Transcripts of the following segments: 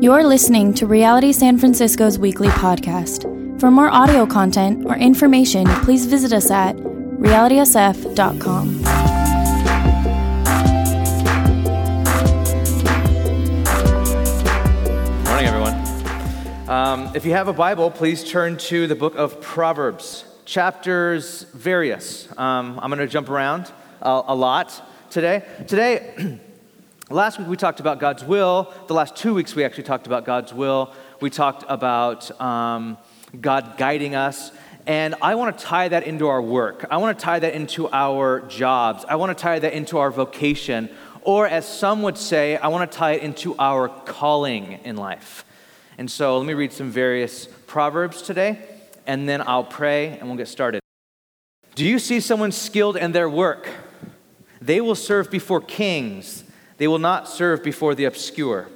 You're listening to Reality San Francisco's weekly podcast. For more audio content or information, please visit us at realitysf.com. Morning, everyone. Um, if you have a Bible, please turn to the book of Proverbs, chapters various. Um, I'm going to jump around a lot today. Today, last week we talked about God's will. The last two weeks we actually talked about God's will. We talked about um, God guiding us. And I want to tie that into our work. I want to tie that into our jobs. I want to tie that into our vocation. Or, as some would say, I want to tie it into our calling in life. And so, let me read some various Proverbs today, and then I'll pray and we'll get started. Do you see someone skilled in their work? They will serve before kings, they will not serve before the obscure.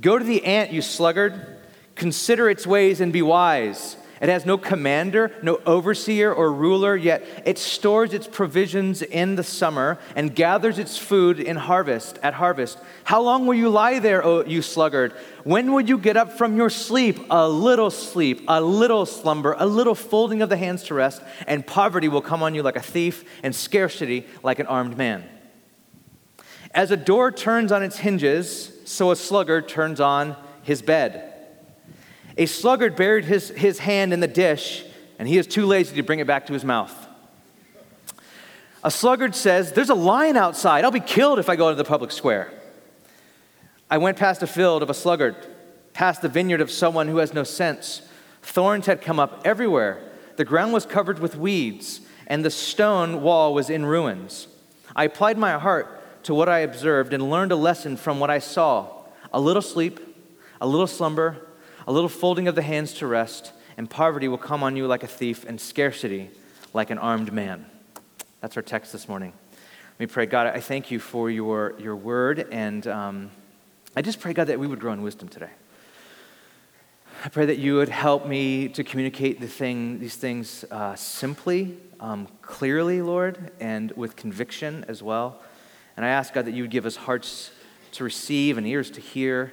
Go to the ant, you sluggard. Consider its ways and be wise. It has no commander, no overseer or ruler, yet it stores its provisions in the summer and gathers its food in harvest at harvest. How long will you lie there, O you sluggard? When will you get up from your sleep? A little sleep, a little slumber, a little folding of the hands to rest, and poverty will come on you like a thief, and scarcity like an armed man. As a door turns on its hinges, so a sluggard turns on his bed. A sluggard buried his, his hand in the dish, and he is too lazy to bring it back to his mouth. A sluggard says, There's a lion outside. I'll be killed if I go to the public square. I went past a field of a sluggard, past the vineyard of someone who has no sense. Thorns had come up everywhere. The ground was covered with weeds, and the stone wall was in ruins. I applied my heart to what I observed and learned a lesson from what I saw a little sleep, a little slumber, a little folding of the hands to rest, and poverty will come on you like a thief, and scarcity like an armed man. That's our text this morning. Let me pray, God, I thank you for your, your word, and um, I just pray, God, that we would grow in wisdom today. I pray that you would help me to communicate the thing, these things uh, simply, um, clearly, Lord, and with conviction as well. And I ask, God, that you would give us hearts to receive and ears to hear.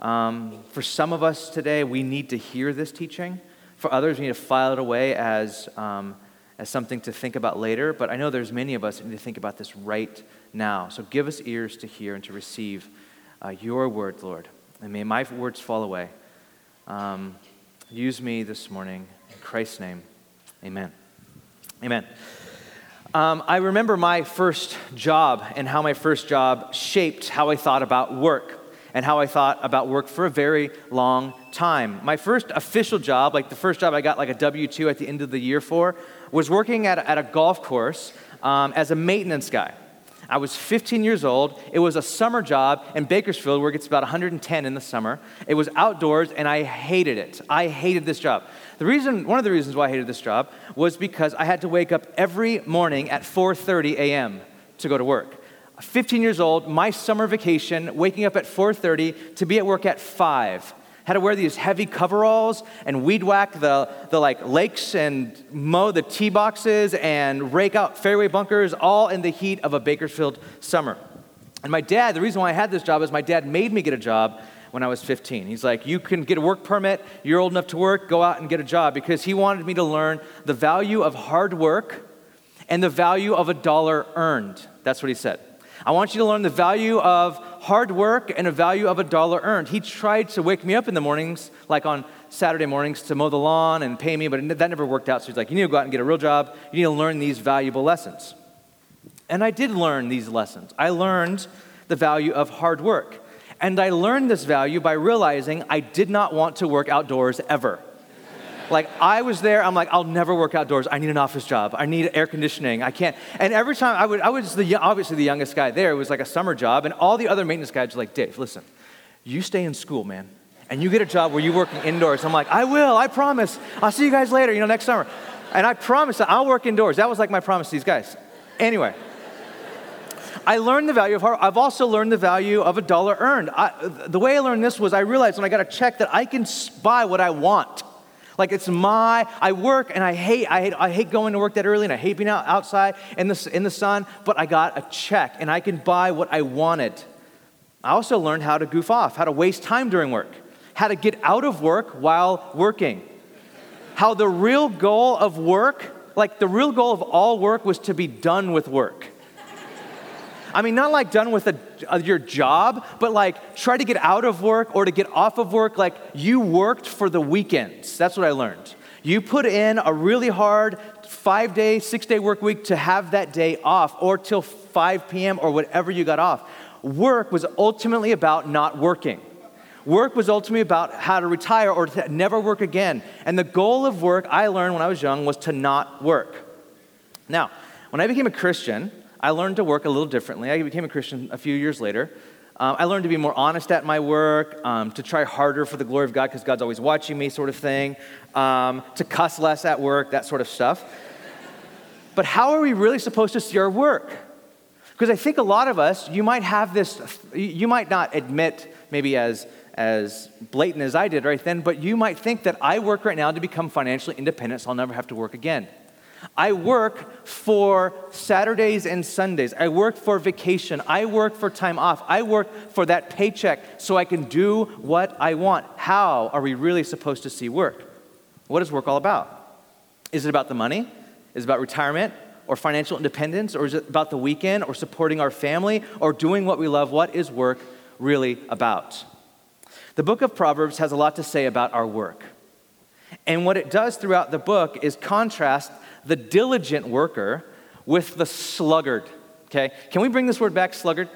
Um, for some of us today, we need to hear this teaching. For others, we need to file it away as, um, as something to think about later. But I know there's many of us that need to think about this right now. So give us ears to hear and to receive uh, your word, Lord. And may my words fall away. Um, use me this morning. In Christ's name, amen. Amen. Um, I remember my first job and how my first job shaped how I thought about work and how I thought about work for a very long time. My first official job, like the first job I got like a W 2 at the end of the year for, was working at at a golf course um, as a maintenance guy. I was 15 years old. It was a summer job in Bakersfield where it gets about 110 in the summer. It was outdoors and I hated it. I hated this job. The reason, one of the reasons why I hated this job was because I had to wake up every morning at 4:30 a.m. to go to work. 15 years old, my summer vacation, waking up at 4:30 to be at work at 5. Had to wear these heavy coveralls and weed whack the, the like lakes and mow the tee boxes and rake out fairway bunkers all in the heat of a Bakersfield summer. And my dad, the reason why I had this job is my dad made me get a job when I was 15. He's like, You can get a work permit, you're old enough to work, go out and get a job because he wanted me to learn the value of hard work and the value of a dollar earned. That's what he said. I want you to learn the value of hard work and the value of a dollar earned. He tried to wake me up in the mornings, like on Saturday mornings, to mow the lawn and pay me, but that never worked out. So he's like, You need to go out and get a real job. You need to learn these valuable lessons. And I did learn these lessons. I learned the value of hard work. And I learned this value by realizing I did not want to work outdoors ever. Like I was there, I'm like, I'll never work outdoors. I need an office job. I need air conditioning. I can't. And every time I would, I was the obviously the youngest guy there. It was like a summer job, and all the other maintenance guys were like, Dave, listen, you stay in school, man, and you get a job where you're working indoors. I'm like, I will. I promise. I'll see you guys later. You know, next summer. And I promise that I'll work indoors. That was like my promise to these guys. Anyway. I learned the value of hard. I've also learned the value of a dollar earned. I, the way I learned this was I realized when I got a check that I can buy what I want. Like it's my, I work and I hate, I hate, I hate going to work that early and I hate being out, outside in the, in the sun, but I got a check and I can buy what I wanted. I also learned how to goof off, how to waste time during work, how to get out of work while working. How the real goal of work, like the real goal of all work, was to be done with work. I mean, not like done with a, a, your job, but like try to get out of work or to get off of work. Like you worked for the weekends. That's what I learned. You put in a really hard five day, six day work week to have that day off or till 5 p.m. or whatever you got off. Work was ultimately about not working. Work was ultimately about how to retire or to never work again. And the goal of work, I learned when I was young, was to not work. Now, when I became a Christian, I learned to work a little differently. I became a Christian a few years later. Um, I learned to be more honest at my work, um, to try harder for the glory of God because God's always watching me, sort of thing, um, to cuss less at work, that sort of stuff. but how are we really supposed to see our work? Because I think a lot of us, you might have this, you might not admit maybe as, as blatant as I did right then, but you might think that I work right now to become financially independent so I'll never have to work again. I work for Saturdays and Sundays. I work for vacation. I work for time off. I work for that paycheck so I can do what I want. How are we really supposed to see work? What is work all about? Is it about the money? Is it about retirement or financial independence? Or is it about the weekend or supporting our family or doing what we love? What is work really about? The book of Proverbs has a lot to say about our work. And what it does throughout the book is contrast the diligent worker with the sluggard. Okay? Can we bring this word back, sluggard?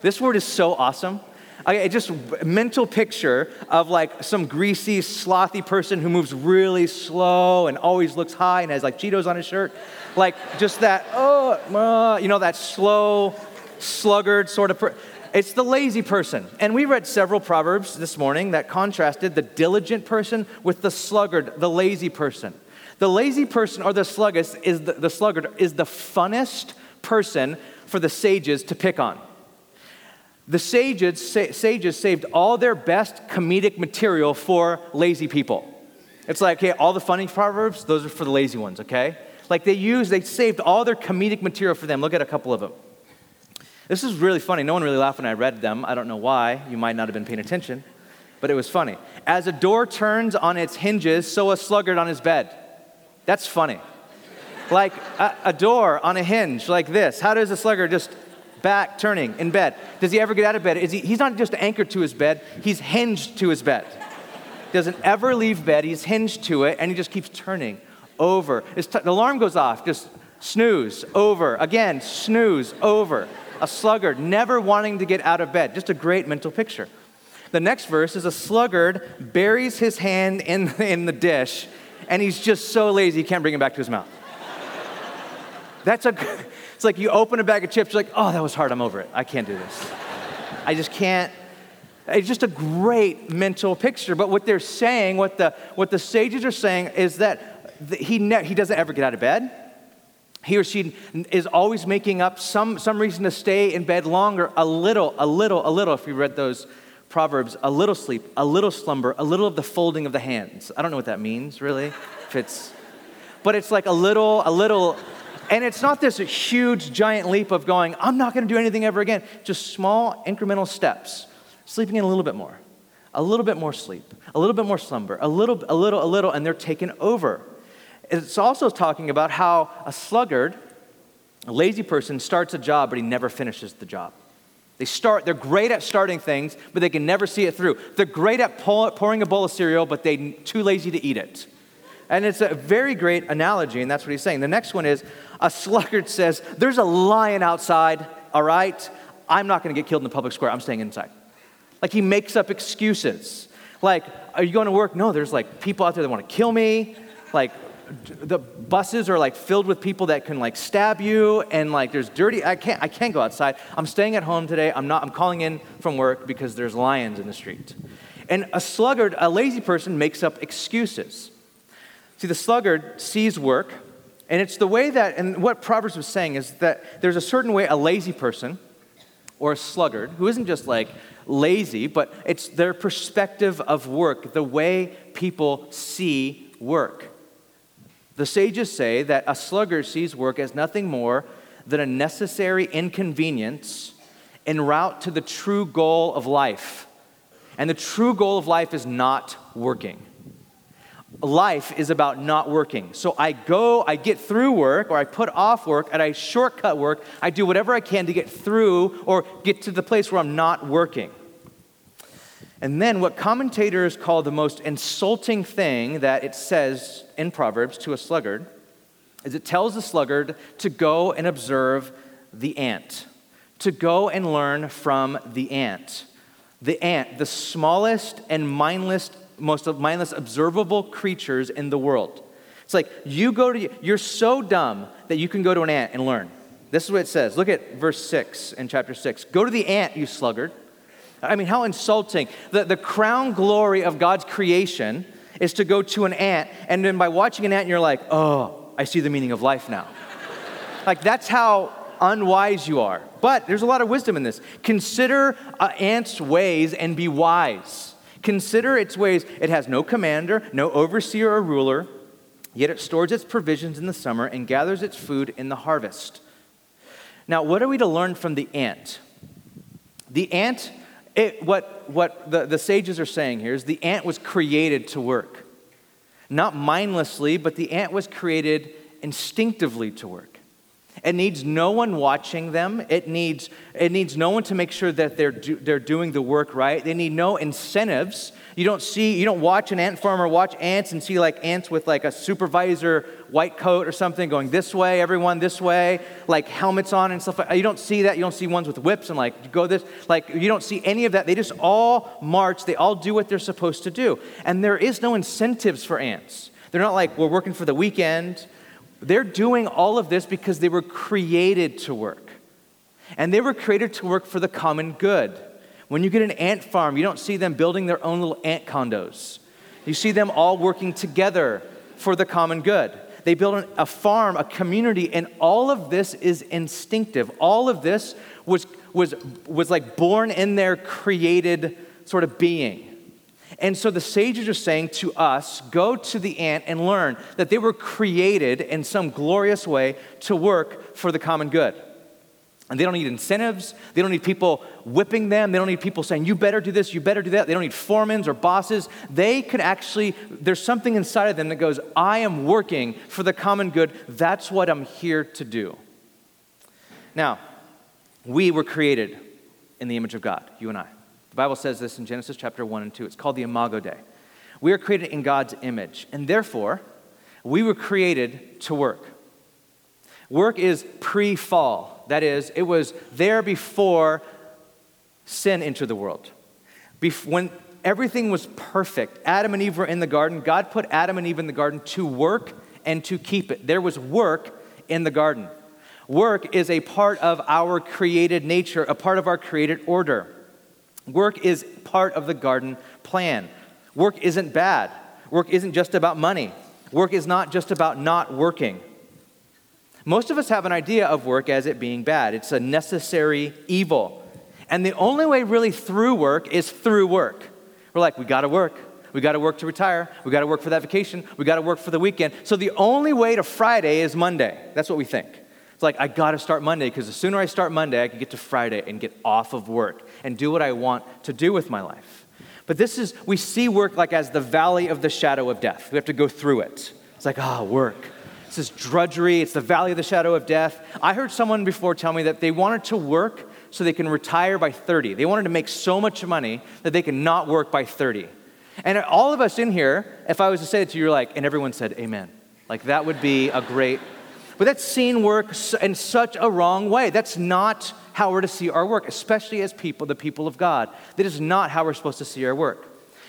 This word is so awesome. I just mental picture of like some greasy, slothy person who moves really slow and always looks high and has like Cheetos on his shirt. Like just that, oh, uh, you know, that slow, sluggard sort of person. It's the lazy person. And we read several proverbs this morning that contrasted the diligent person with the sluggard, the lazy person. The lazy person or the sluggard is the, the sluggard is the funnest person for the sages to pick on. The sages, sages saved all their best comedic material for lazy people. It's like, okay, all the funny proverbs, those are for the lazy ones, okay? Like they used, they saved all their comedic material for them. Look at a couple of them. This is really funny. No one really laughed when I read them. I don't know why. You might not have been paying attention, but it was funny. As a door turns on its hinges, so a sluggard on his bed. That's funny. like a, a, door on a hinge like this. How does a sluggard just back turning in bed? Does he ever get out of bed? Is he, he's not just anchored to his bed, he's hinged to his bed. Doesn't ever leave bed, he's hinged to it, and he just keeps turning over. T- the alarm goes off, just snooze, over. Again, snooze, over. A sluggard never wanting to get out of bed. Just a great mental picture. The next verse is a sluggard buries his hand in, in the dish and he's just so lazy he can't bring it back to his mouth. That's a, it's like you open a bag of chips, you're like, oh, that was hard, I'm over it. I can't do this. I just can't. It's just a great mental picture. But what they're saying, what the, what the sages are saying, is that he, ne- he doesn't ever get out of bed. He or she is always making up some, some reason to stay in bed longer, a little, a little, a little, if you read those Proverbs, a little sleep, a little slumber, a little of the folding of the hands. I don't know what that means, really. If it's, but it's like a little, a little, and it's not this huge, giant leap of going, I'm not going to do anything ever again. Just small, incremental steps. Sleeping in a little bit more, a little bit more sleep, a little bit more slumber, a little, a little, a little, and they're taken over. It's also talking about how a sluggard, a lazy person, starts a job, but he never finishes the job. They start, they're great at starting things, but they can never see it through. They're great at pouring a bowl of cereal, but they're too lazy to eat it. And it's a very great analogy, and that's what he's saying. The next one is a sluggard says, There's a lion outside, all right? I'm not gonna get killed in the public square, I'm staying inside. Like he makes up excuses. Like, are you going to work? No, there's like people out there that wanna kill me. Like, the buses are like filled with people that can like stab you and like there's dirty i can't i can't go outside. I'm staying at home today. I'm not i'm calling in from work because there's lions in the street. And a sluggard a lazy person makes up excuses. See the sluggard sees work and it's the way that and what proverbs was saying is that there's a certain way a lazy person or a sluggard who isn't just like lazy but it's their perspective of work the way people see work the sages say that a sluggard sees work as nothing more than a necessary inconvenience en route to the true goal of life. And the true goal of life is not working. Life is about not working. So I go, I get through work, or I put off work, and I shortcut work. I do whatever I can to get through or get to the place where I'm not working. And then, what commentators call the most insulting thing that it says in Proverbs to a sluggard is it tells the sluggard to go and observe the ant, to go and learn from the ant. The ant, the smallest and mindless, most mindless observable creatures in the world. It's like you go to, you're so dumb that you can go to an ant and learn. This is what it says. Look at verse 6 in chapter 6. Go to the ant, you sluggard. I mean, how insulting. The, the crown glory of God's creation is to go to an ant, and then by watching an ant, you're like, oh, I see the meaning of life now. like, that's how unwise you are. But there's a lot of wisdom in this. Consider an ant's ways and be wise. Consider its ways. It has no commander, no overseer or ruler, yet it stores its provisions in the summer and gathers its food in the harvest. Now, what are we to learn from the ant? The ant, it, what, what the, the sages are saying here is the ant was created to work not mindlessly, but the ant was created instinctively to work. It needs no one watching them. It needs, it needs no one to make sure that they're, do, they're doing the work right. They need no incentives. You don't see, you don't watch an ant farmer watch ants and see like ants with like a supervisor white coat or something going this way, everyone this way, like helmets on and stuff. You don't see that. You don't see ones with whips and like go this. Like you don't see any of that. They just all march. They all do what they're supposed to do. And there is no incentives for ants. They're not like we're working for the weekend. They're doing all of this because they were created to work. And they were created to work for the common good. When you get an ant farm, you don't see them building their own little ant condos. You see them all working together for the common good. They build a farm, a community, and all of this is instinctive. All of this was, was, was like born in their created sort of being. And so the sages are saying to us go to the ant and learn that they were created in some glorious way to work for the common good. And they don't need incentives. They don't need people whipping them. They don't need people saying, you better do this, you better do that. They don't need foremans or bosses. They can actually, there's something inside of them that goes, I am working for the common good. That's what I'm here to do. Now, we were created in the image of God, you and I. The Bible says this in Genesis chapter 1 and 2. It's called the Imago Dei. We are created in God's image, and therefore, we were created to work. Work is pre fall that is, it was there before sin entered the world. Bef- when everything was perfect, Adam and Eve were in the garden. God put Adam and Eve in the garden to work and to keep it. There was work in the garden. Work is a part of our created nature, a part of our created order. Work is part of the garden plan. Work isn't bad. Work isn't just about money. Work is not just about not working. Most of us have an idea of work as it being bad, it's a necessary evil. And the only way really through work is through work. We're like, we gotta work. We gotta work to retire. We gotta work for that vacation. We gotta work for the weekend. So the only way to Friday is Monday. That's what we think. It's like, I gotta start Monday because the sooner I start Monday, I can get to Friday and get off of work and do what I want to do with my life. But this is, we see work like as the valley of the shadow of death. We have to go through it. It's like, ah, oh, work. It's this drudgery, it's the valley of the shadow of death. I heard someone before tell me that they wanted to work so they can retire by 30. They wanted to make so much money that they can not work by 30. And all of us in here, if I was to say it to you, you're like, and everyone said, Amen. Like that would be a great, but that's seeing work in such a wrong way. That's not how we're to see our work, especially as people, the people of God. That is not how we're supposed to see our work.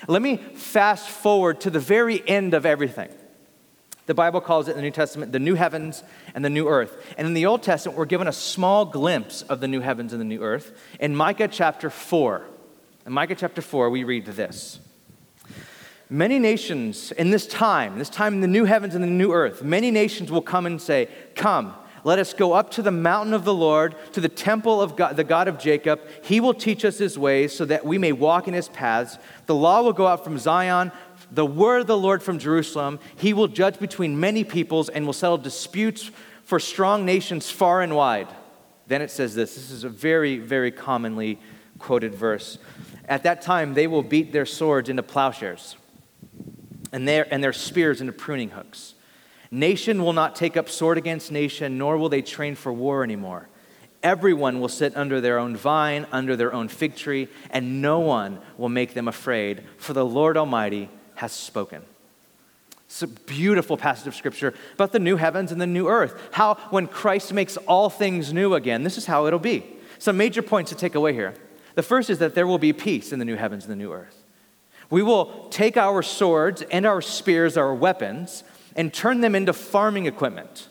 Let me fast forward to the very end of everything. The Bible calls it in the New Testament the new heavens and the new earth. And in the Old Testament, we're given a small glimpse of the new heavens and the new earth. In Micah chapter 4, in Micah chapter 4, we read this Many nations in this time, this time in the new heavens and the new earth, many nations will come and say, Come, let us go up to the mountain of the Lord, to the temple of God, the God of Jacob. He will teach us his ways so that we may walk in his paths. The law will go out from Zion, the word of the Lord from Jerusalem. He will judge between many peoples and will settle disputes for strong nations far and wide. Then it says this this is a very, very commonly quoted verse. At that time, they will beat their swords into plowshares and their, and their spears into pruning hooks. Nation will not take up sword against nation, nor will they train for war anymore. Everyone will sit under their own vine, under their own fig tree, and no one will make them afraid, for the Lord Almighty has spoken. It's a beautiful passage of scripture about the new heavens and the new earth. How, when Christ makes all things new again, this is how it'll be. Some major points to take away here. The first is that there will be peace in the new heavens and the new earth. We will take our swords and our spears, our weapons, and turn them into farming equipment.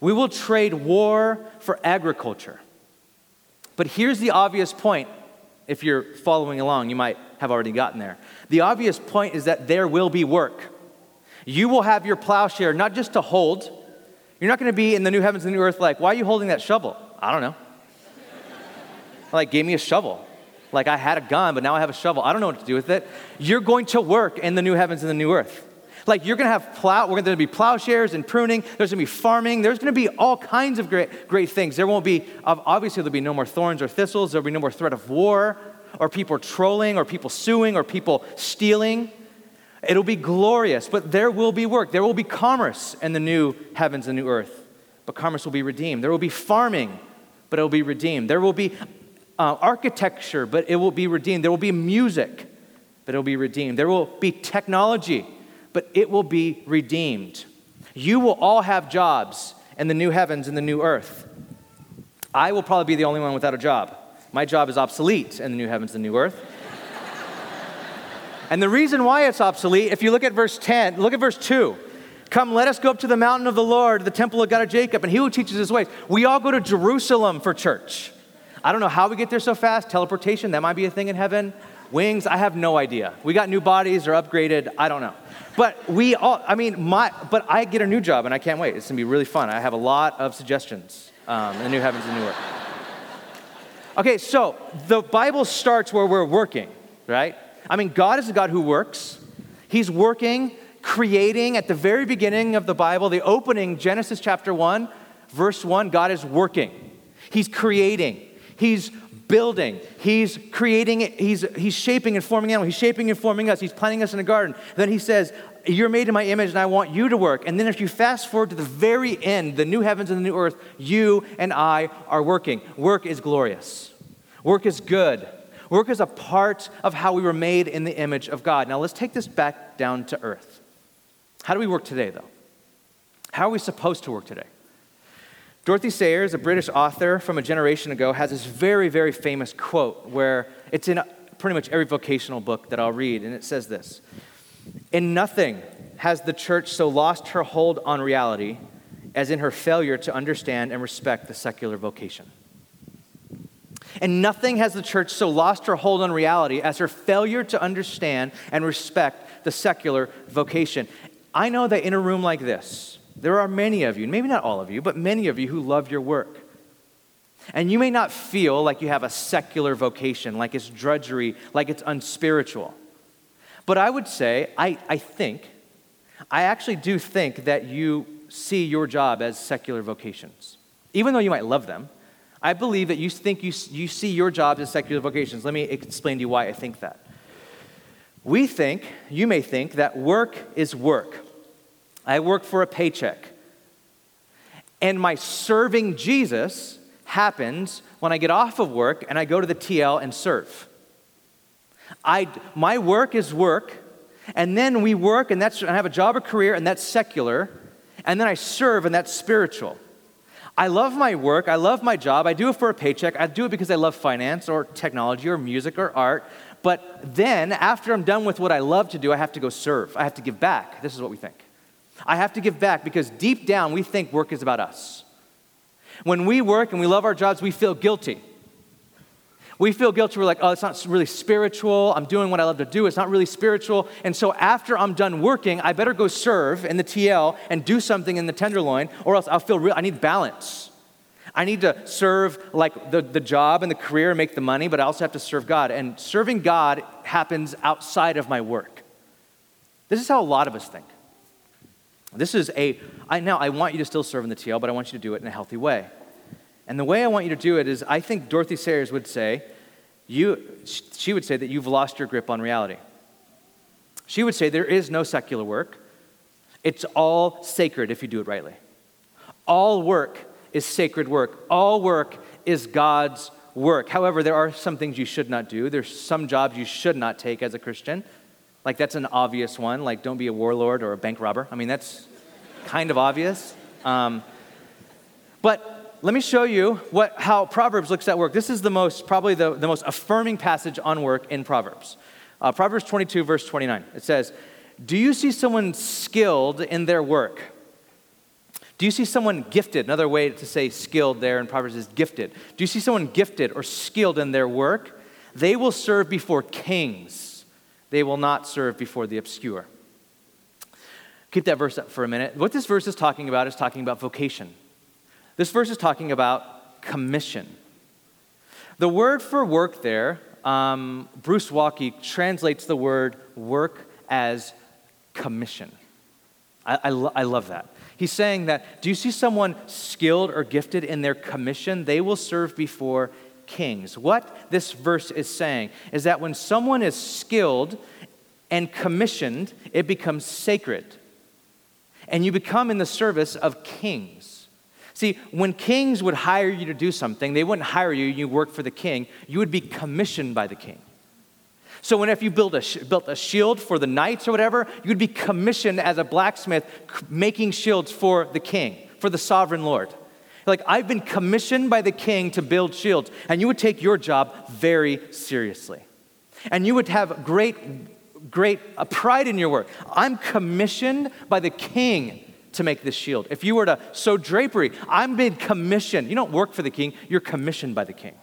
We will trade war for agriculture. But here's the obvious point. If you're following along, you might have already gotten there. The obvious point is that there will be work. You will have your plowshare not just to hold. You're not going to be in the new heavens and the new earth like, why are you holding that shovel? I don't know. like, gave me a shovel. Like, I had a gun, but now I have a shovel. I don't know what to do with it. You're going to work in the new heavens and the new earth. Like, you're going to have plow, we're going to be plowshares and pruning. There's going to be farming. There's going to be all kinds of great, great things. There won't be, obviously, there'll be no more thorns or thistles. There'll be no more threat of war or people trolling or people suing or people stealing. It'll be glorious, but there will be work. There will be commerce in the new heavens and new earth, but commerce will be redeemed. There will be farming, but it will be redeemed. There will be uh, architecture, but it will be redeemed. There will be music, but it will be redeemed. There will be technology, but it will be redeemed. You will all have jobs in the new heavens and the new earth. I will probably be the only one without a job. My job is obsolete in the new heavens and new earth. and the reason why it's obsolete, if you look at verse 10, look at verse 2. Come, let us go up to the mountain of the Lord, the temple of God of Jacob, and he who teaches his ways. We all go to Jerusalem for church. I don't know how we get there so fast. Teleportation, that might be a thing in heaven. Wings, I have no idea. We got new bodies or upgraded, I don't know. But we all, I mean, my, but I get a new job and I can't wait. It's gonna be really fun. I have a lot of suggestions um, the new heavens and new earth. Okay, so the Bible starts where we're working, right? I mean, God is a God who works. He's working, creating at the very beginning of the Bible, the opening, Genesis chapter 1, verse 1, God is working. He's creating. He's building. He's creating. He's, he's shaping and forming animals. He's shaping and forming us. He's planting us in a garden. Then he says, You're made in my image and I want you to work. And then if you fast forward to the very end, the new heavens and the new earth, you and I are working. Work is glorious. Work is good. Work is a part of how we were made in the image of God. Now let's take this back down to earth. How do we work today, though? How are we supposed to work today? Dorothy Sayers, a British author from a generation ago, has this very, very famous quote where it's in pretty much every vocational book that I'll read, and it says this In nothing has the church so lost her hold on reality as in her failure to understand and respect the secular vocation. And nothing has the church so lost her hold on reality as her failure to understand and respect the secular vocation. I know that in a room like this, there are many of you, maybe not all of you, but many of you who love your work. And you may not feel like you have a secular vocation, like it's drudgery, like it's unspiritual. But I would say, I, I think, I actually do think that you see your job as secular vocations. Even though you might love them, I believe that you think you, you see your jobs as secular vocations. Let me explain to you why I think that. We think, you may think, that work is work. I work for a paycheck. And my serving Jesus happens when I get off of work and I go to the TL and serve. I, my work is work, and then we work, and that's, I have a job or career, and that's secular, and then I serve, and that's spiritual. I love my work, I love my job, I do it for a paycheck, I do it because I love finance or technology or music or art, but then after I'm done with what I love to do, I have to go serve. I have to give back. This is what we think. I have to give back because deep down we think work is about us. When we work and we love our jobs, we feel guilty. We feel guilty. We're like, oh, it's not really spiritual. I'm doing what I love to do. It's not really spiritual. And so after I'm done working, I better go serve in the TL and do something in the tenderloin, or else I'll feel real. I need balance. I need to serve like the, the job and the career and make the money, but I also have to serve God. And serving God happens outside of my work. This is how a lot of us think. This is a, I, now I want you to still serve in the TL, but I want you to do it in a healthy way. And the way I want you to do it is I think Dorothy Sayers would say, you, she would say that you've lost your grip on reality. She would say there is no secular work. It's all sacred if you do it rightly. All work is sacred work. All work is God's work. However, there are some things you should not do. There's some jobs you should not take as a Christian. Like that's an obvious one. Like don't be a warlord or a bank robber. I mean, that's kind of obvious. Um, but let me show you what, how Proverbs looks at work. This is the most, probably the, the most affirming passage on work in Proverbs. Uh, Proverbs 22, verse 29. It says, Do you see someone skilled in their work? Do you see someone gifted? Another way to say skilled there in Proverbs is gifted. Do you see someone gifted or skilled in their work? They will serve before kings, they will not serve before the obscure. Keep that verse up for a minute. What this verse is talking about is talking about vocation. This verse is talking about commission. The word for work there, um, Bruce Waltke translates the word work as commission. I, I, lo- I love that. He's saying that, do you see someone skilled or gifted in their commission? They will serve before kings. What this verse is saying is that when someone is skilled and commissioned, it becomes sacred. And you become in the service of kings. See, when kings would hire you to do something, they wouldn't hire you, you work for the king, you would be commissioned by the king. So, when if you build a, built a shield for the knights or whatever, you'd be commissioned as a blacksmith making shields for the king, for the sovereign Lord. Like, I've been commissioned by the king to build shields, and you would take your job very seriously. And you would have great, great uh, pride in your work. I'm commissioned by the king to make this shield. If you were to sew drapery, I'm being commissioned. You don't work for the king, you're commissioned by the king.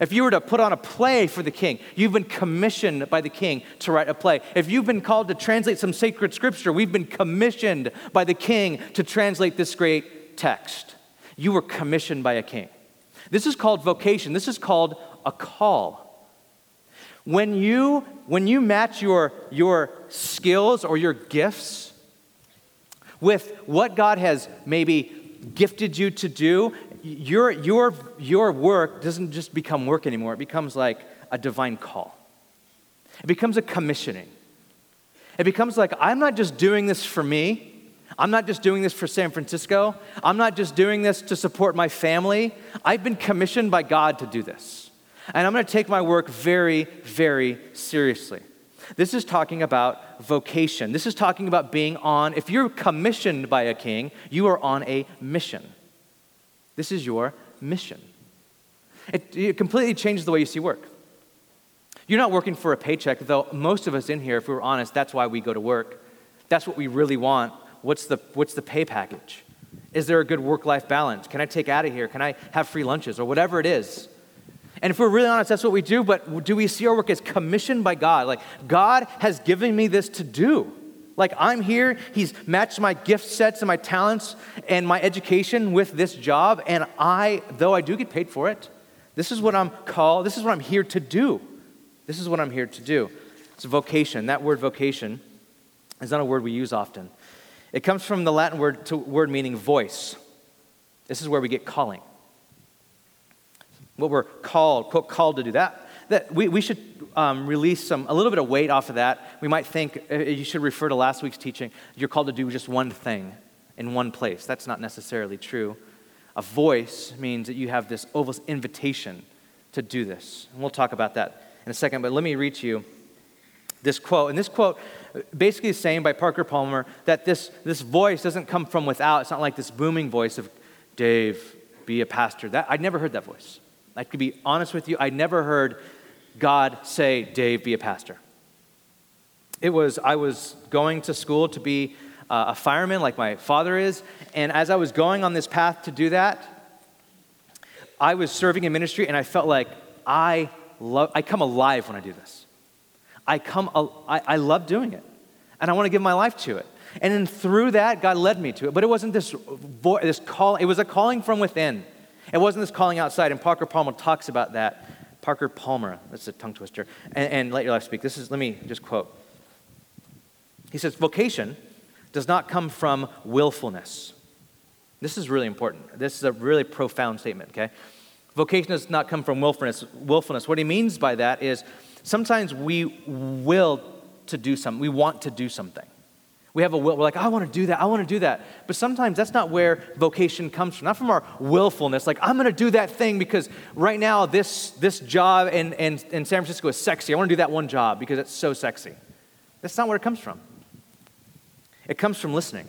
If you were to put on a play for the king, you've been commissioned by the king to write a play. If you've been called to translate some sacred scripture, we've been commissioned by the king to translate this great text. You were commissioned by a king. This is called vocation. This is called a call. When you, when you match your, your skills or your gifts with what God has maybe gifted you to do, your, your, your work doesn't just become work anymore, it becomes like a divine call. It becomes a commissioning. It becomes like, I'm not just doing this for me. I'm not just doing this for San Francisco. I'm not just doing this to support my family. I've been commissioned by God to do this. And I'm going to take my work very, very seriously. This is talking about vocation. This is talking about being on, if you're commissioned by a king, you are on a mission. This is your mission. It, it, completely changes the way you see work. You're not working for a paycheck, though most of us in here, if we were honest, that's why we go to work. That's what we really want. What's the, what's the pay package? Is there a good work life balance? Can I take out of here? Can I have free lunches? Or whatever it is. And if we're really honest, that's what we do, but do we see our work as commissioned by God? Like, God has given me this to do. Like, I'm here, He's matched my gift sets and my talents and my education with this job, and I, though I do get paid for it, this is what I'm called, this is what I'm here to do. This is what I'm here to do. It's vocation. That word vocation is not a word we use often. It comes from the Latin word, to, word meaning voice. This is where we get calling. What we're called, quote, called to do. That that we, we should um, release some, a little bit of weight off of that. We might think uh, you should refer to last week's teaching. You're called to do just one thing in one place. That's not necessarily true. A voice means that you have this almost invitation to do this. And we'll talk about that in a second, but let me read to you this quote. And this quote basically is saying by Parker Palmer that this, this voice doesn't come from without. It's not like this booming voice of, Dave, be a pastor. That, I'd never heard that voice. I could be honest with you, I never heard God say, Dave, be a pastor. It was, I was going to school to be uh, a fireman like my father is, and as I was going on this path to do that, I was serving in ministry and I felt like I love, I come alive when I do this. I come, I, I love doing it, and I want to give my life to it. And then through that, God led me to it. But it wasn't this, vo- this call, it was a calling from within. It wasn't this calling outside, and Parker Palmer talks about that. Parker Palmer, that's a tongue twister. And, and let your life speak. This is, let me just quote. He says, Vocation does not come from willfulness. This is really important. This is a really profound statement, okay? Vocation does not come from willfulness. willfulness. What he means by that is sometimes we will to do something, we want to do something. We have a will, we're like, I want to do that, I want to do that. But sometimes that's not where vocation comes from, not from our willfulness, like, I'm going to do that thing because right now this, this job in, in, in San Francisco is sexy. I want to do that one job because it's so sexy. That's not where it comes from. It comes from listening.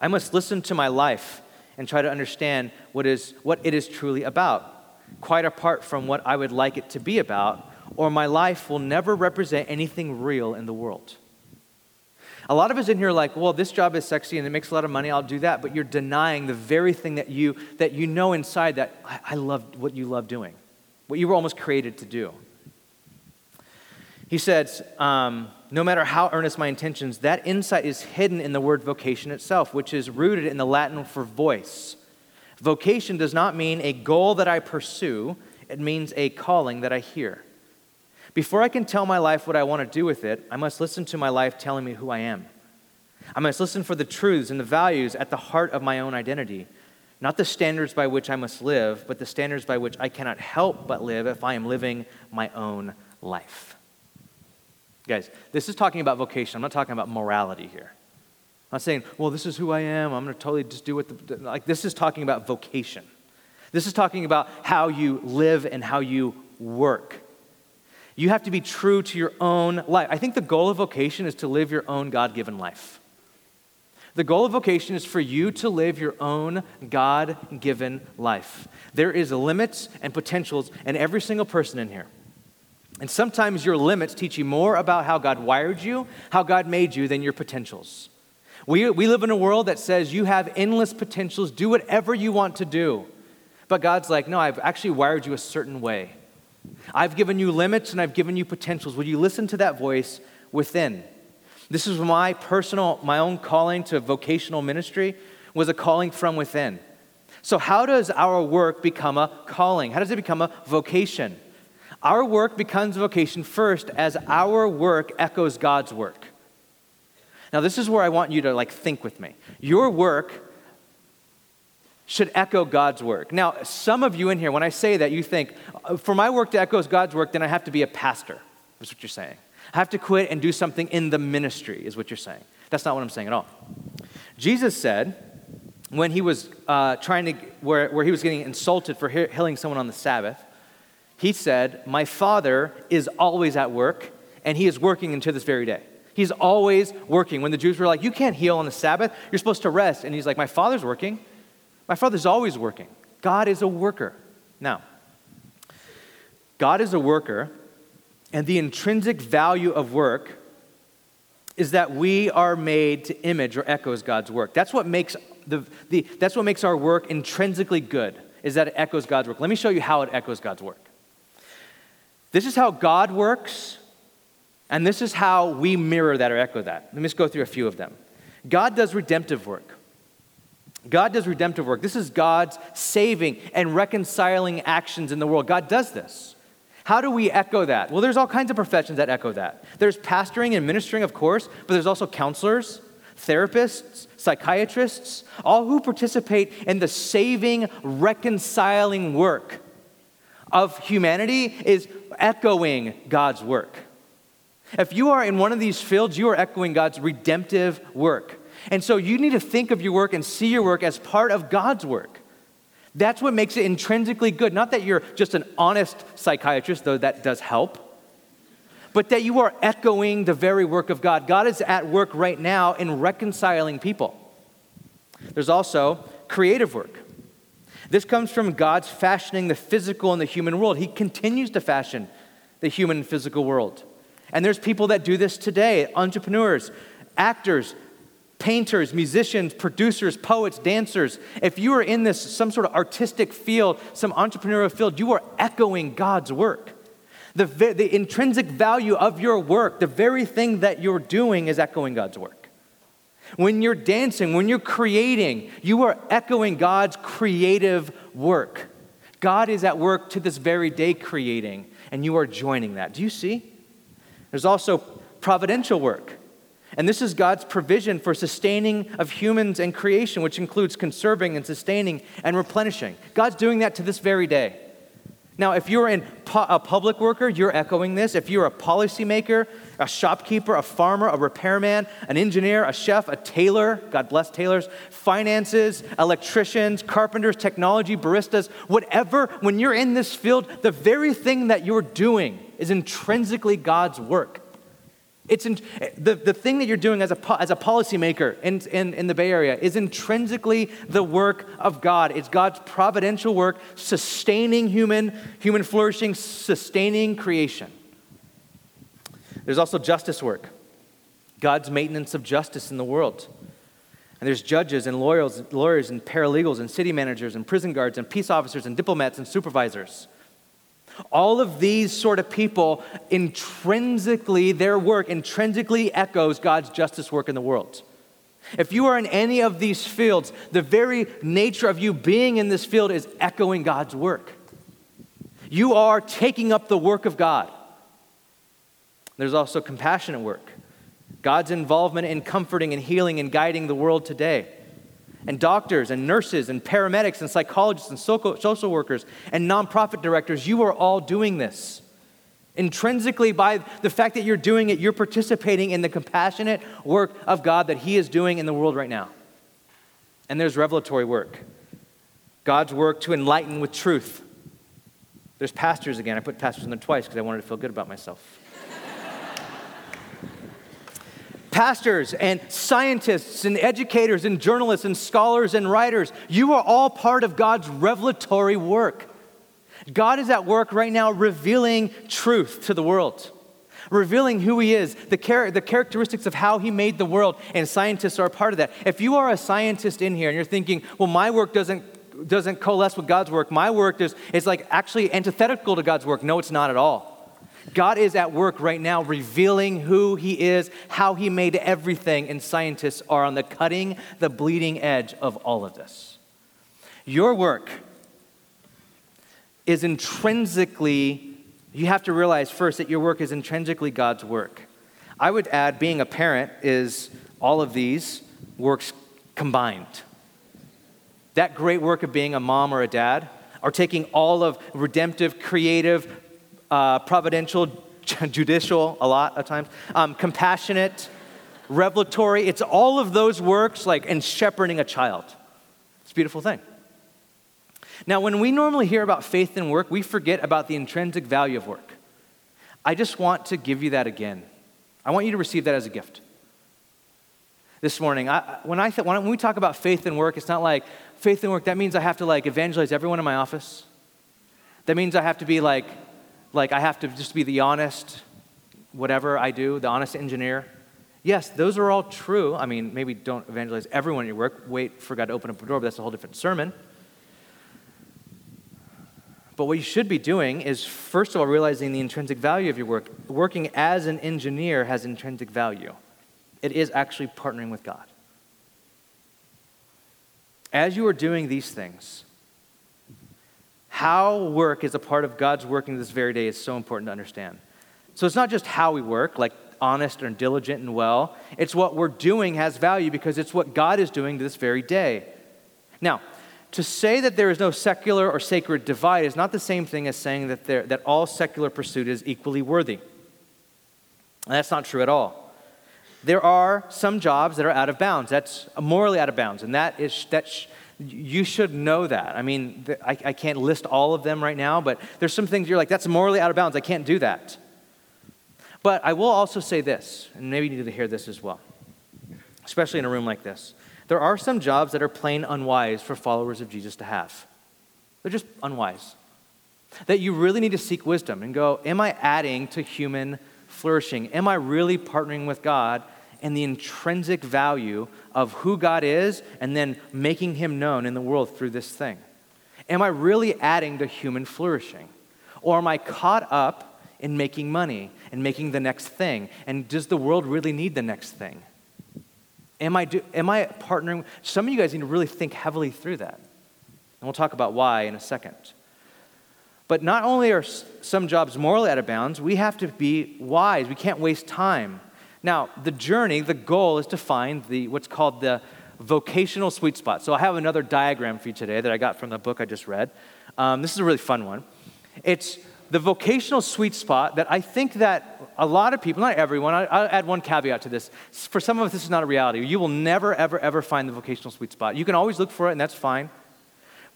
I must listen to my life and try to understand what, is, what it is truly about, quite apart from what I would like it to be about, or my life will never represent anything real in the world. A lot of us in here are like, well, this job is sexy and it makes a lot of money, I'll do that. But you're denying the very thing that you, that you know inside that I, I love what you love doing, what you were almost created to do. He says, um, no matter how earnest my intentions, that insight is hidden in the word vocation itself, which is rooted in the Latin for voice. Vocation does not mean a goal that I pursue, it means a calling that I hear. Before I can tell my life what I want to do with it, I must listen to my life telling me who I am. I must listen for the truths and the values at the heart of my own identity, not the standards by which I must live, but the standards by which I cannot help but live if I am living my own life. Guys, this is talking about vocation. I'm not talking about morality here. I'm not saying, well, this is who I am. I'm going to totally just do what the. Like, this is talking about vocation. This is talking about how you live and how you work. You have to be true to your own life. I think the goal of vocation is to live your own God given life. The goal of vocation is for you to live your own God given life. There is limits and potentials in every single person in here. And sometimes your limits teach you more about how God wired you, how God made you, than your potentials. We, we live in a world that says you have endless potentials, do whatever you want to do. But God's like, no, I've actually wired you a certain way. I've given you limits and I've given you potentials. Would you listen to that voice within? This is my personal, my own calling to vocational ministry was a calling from within. So, how does our work become a calling? How does it become a vocation? Our work becomes vocation first as our work echoes God's work. Now, this is where I want you to like think with me. Your work should echo God's work. Now, some of you in here, when I say that, you think, uh, for my work to echo God's work, then I have to be a pastor, is what you're saying. I have to quit and do something in the ministry, is what you're saying. That's not what I'm saying at all. Jesus said, when he was uh, trying to, where, where he was getting insulted for healing someone on the Sabbath, he said, My Father is always at work, and he is working until this very day. He's always working. When the Jews were like, You can't heal on the Sabbath, you're supposed to rest. And he's like, My Father's working. My Father's always working. God is a worker. Now, God is a worker, and the intrinsic value of work is that we are made to image or echoes God's work. That's what makes the, the that's what makes our work intrinsically good, is that it echoes God's work. Let me show you how it echoes God's work. This is how God works, and this is how we mirror that or echo that. Let me just go through a few of them. God does redemptive work. God does redemptive work. This is God's saving and reconciling actions in the world. God does this. How do we echo that? Well, there's all kinds of professions that echo that. There's pastoring and ministering, of course, but there's also counselors, therapists, psychiatrists, all who participate in the saving, reconciling work of humanity is echoing God's work. If you are in one of these fields, you are echoing God's redemptive work. And so you need to think of your work and see your work as part of God's work. That's what makes it intrinsically good. Not that you're just an honest psychiatrist, though that does help, but that you are echoing the very work of God. God is at work right now in reconciling people. There's also creative work. This comes from God's fashioning the physical and the human world. He continues to fashion the human and physical world. And there's people that do this today entrepreneurs, actors, painters, musicians, producers, poets, dancers, if you are in this some sort of artistic field, some entrepreneurial field, you are echoing God's work. The, the intrinsic value of your work, the very thing that you're doing, is echoing God's work. When you're dancing, when you're creating, you are echoing God's creative work. God is at work to this very day creating, and you are joining that. Do you see? There's also providential work. And this is God's provision for sustaining of humans and creation, which includes conserving and sustaining and replenishing. God's doing that to this very day. Now, if you're in pu- a public worker, you're echoing this. If you're a policymaker, a shopkeeper, a farmer, a repairman, an engineer, a chef, a tailor, God bless tailors, finances, electricians, carpenters, technology, baristas, whatever, when you're in this field, the very thing that you're doing is intrinsically God's work. It's in, the, the thing that you're doing as a, as a policymaker in, in, in the Bay Area is intrinsically the work of God. It's God's providential work sustaining human, human flourishing, sustaining creation. There's also justice work, God's maintenance of justice in the world. And there's judges and lawyers, lawyers and paralegals and city managers and prison guards and peace officers and diplomats and supervisors. All of these sort of people, intrinsically, their work intrinsically echoes God's justice work in the world. If you are in any of these fields, the very nature of you being in this field is echoing God's work. You are taking up the work of God. There's also compassionate work, God's involvement in comforting and healing and guiding the world today. And doctors and nurses and paramedics and psychologists and social workers and nonprofit directors, you are all doing this. Intrinsically, by the fact that you're doing it, you're participating in the compassionate work of God that He is doing in the world right now. And there's revelatory work God's work to enlighten with truth. There's pastors again. I put pastors in there twice because I wanted to feel good about myself. Pastors and scientists and educators and journalists and scholars and writers, you are all part of God's revelatory work. God is at work right now revealing truth to the world, revealing who He is, the, char- the characteristics of how He made the world, and scientists are a part of that. If you are a scientist in here and you're thinking, well, my work doesn't doesn't coalesce with God's work. My work is, is like actually antithetical to God's work. No, it's not at all. God is at work right now revealing who He is, how He made everything, and scientists are on the cutting, the bleeding edge of all of this. Your work is intrinsically, you have to realize first that your work is intrinsically God's work. I would add, being a parent is all of these works combined. That great work of being a mom or a dad, are taking all of redemptive, creative, uh, providential, judicial, a lot of times, um, compassionate, revelatory. It's all of those works, like in shepherding a child. It's a beautiful thing. Now, when we normally hear about faith and work, we forget about the intrinsic value of work. I just want to give you that again. I want you to receive that as a gift. This morning, I, when, I th- when we talk about faith and work, it's not like faith and work, that means I have to like evangelize everyone in my office. That means I have to be like like I have to just be the honest, whatever I do, the honest engineer. Yes, those are all true. I mean, maybe don't evangelize everyone in your work. Wait for God to open up a door, but that's a whole different sermon. But what you should be doing is, first of all, realizing the intrinsic value of your work. Working as an engineer has intrinsic value, it is actually partnering with God. As you are doing these things, how work is a part of God's working this very day is so important to understand. So it's not just how we work, like honest and diligent and well. It's what we're doing has value because it's what God is doing this very day. Now, to say that there is no secular or sacred divide is not the same thing as saying that, there, that all secular pursuit is equally worthy. And that's not true at all. There are some jobs that are out of bounds. That's morally out of bounds, and that is that you should know that. I mean, I, can't list all of them right now, but there's some things you're like, that's morally out of bounds. I can't do that. But I will also say this, and maybe you need to hear this as well, especially in a room like this. There are some jobs that are plain unwise for followers of Jesus to have. They're just unwise. That you really need to seek wisdom and go, Am I adding to human flourishing? Am I really partnering with God and the intrinsic value of who God is and then making him known in the world through this thing? Am I really adding to human flourishing? Or am I caught up in making money and making the next thing? And does the world really need the next thing? Am I, do, am I partnering? Some of you guys need to really think heavily through that. And we'll talk about why in a second. But not only are some jobs morally out of bounds, we have to be wise. We can't waste time Now, the journey, the goal is to find the what's called the vocational sweet spot. So I have another diagram for you today that I got from the book I just read. Um, this is a really fun one. It's the vocational sweet spot that I think that a lot of people, not everyone, I, will add one caveat to this. For some of us, this is not a reality. You will never, ever, ever find the vocational sweet spot. You can always look for it, and that's fine.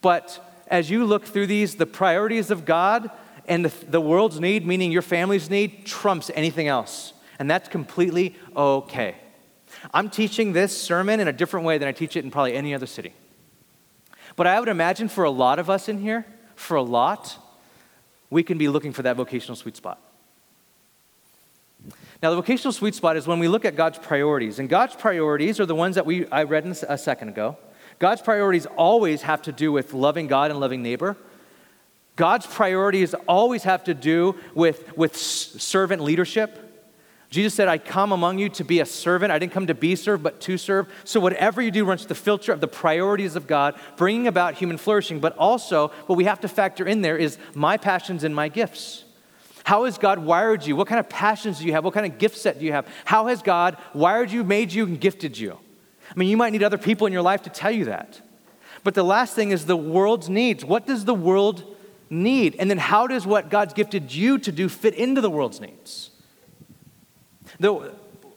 But as you look through these, the priorities of God and the, the world's need, meaning your family's need, trumps anything else. And that's completely okay. I'm teaching this sermon in a different way than I teach it in probably any other city. But I would imagine for a lot of us in here, for a lot, we can be looking for that vocational sweet spot. Now, the vocational sweet spot is when we look at God's priorities. And God's priorities are the ones that we, I read a second ago. God's priorities always have to do with loving God and loving neighbor. God's priorities always have to do with, with servant leadership. Jesus said, I come among you to be a servant. I didn't come to be served, but to serve. So, whatever you do runs the filter of the priorities of God, bringing about human flourishing. But also, what we have to factor in there is my passions and my gifts. How has God wired you? What kind of passions do you have? What kind of gift set do you have? How has God wired you, made you, and gifted you? I mean, you might need other people in your life to tell you that. But the last thing is the world's needs. What does the world need? And then how does what God's gifted you to do fit into the world's needs? Though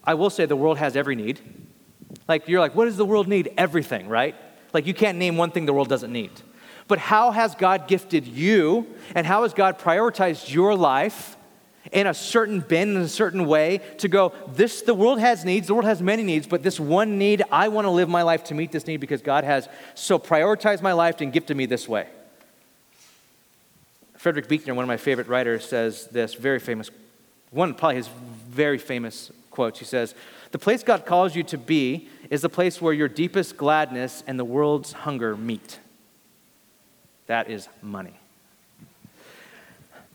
I will say the world has every need. Like, you're like, what does the world need? Everything, right? Like, you can't name one thing the world doesn't need. But how has God gifted you, and how has God prioritized your life in a certain bin, in a certain way, to go, this, the world has needs, the world has many needs, but this one need, I want to live my life to meet this need because God has so prioritized my life and gifted me this way. Frederick Buechner, one of my favorite writers, says this very famous one, probably his very famous quotes. He says, The place God calls you to be is the place where your deepest gladness and the world's hunger meet. That is money.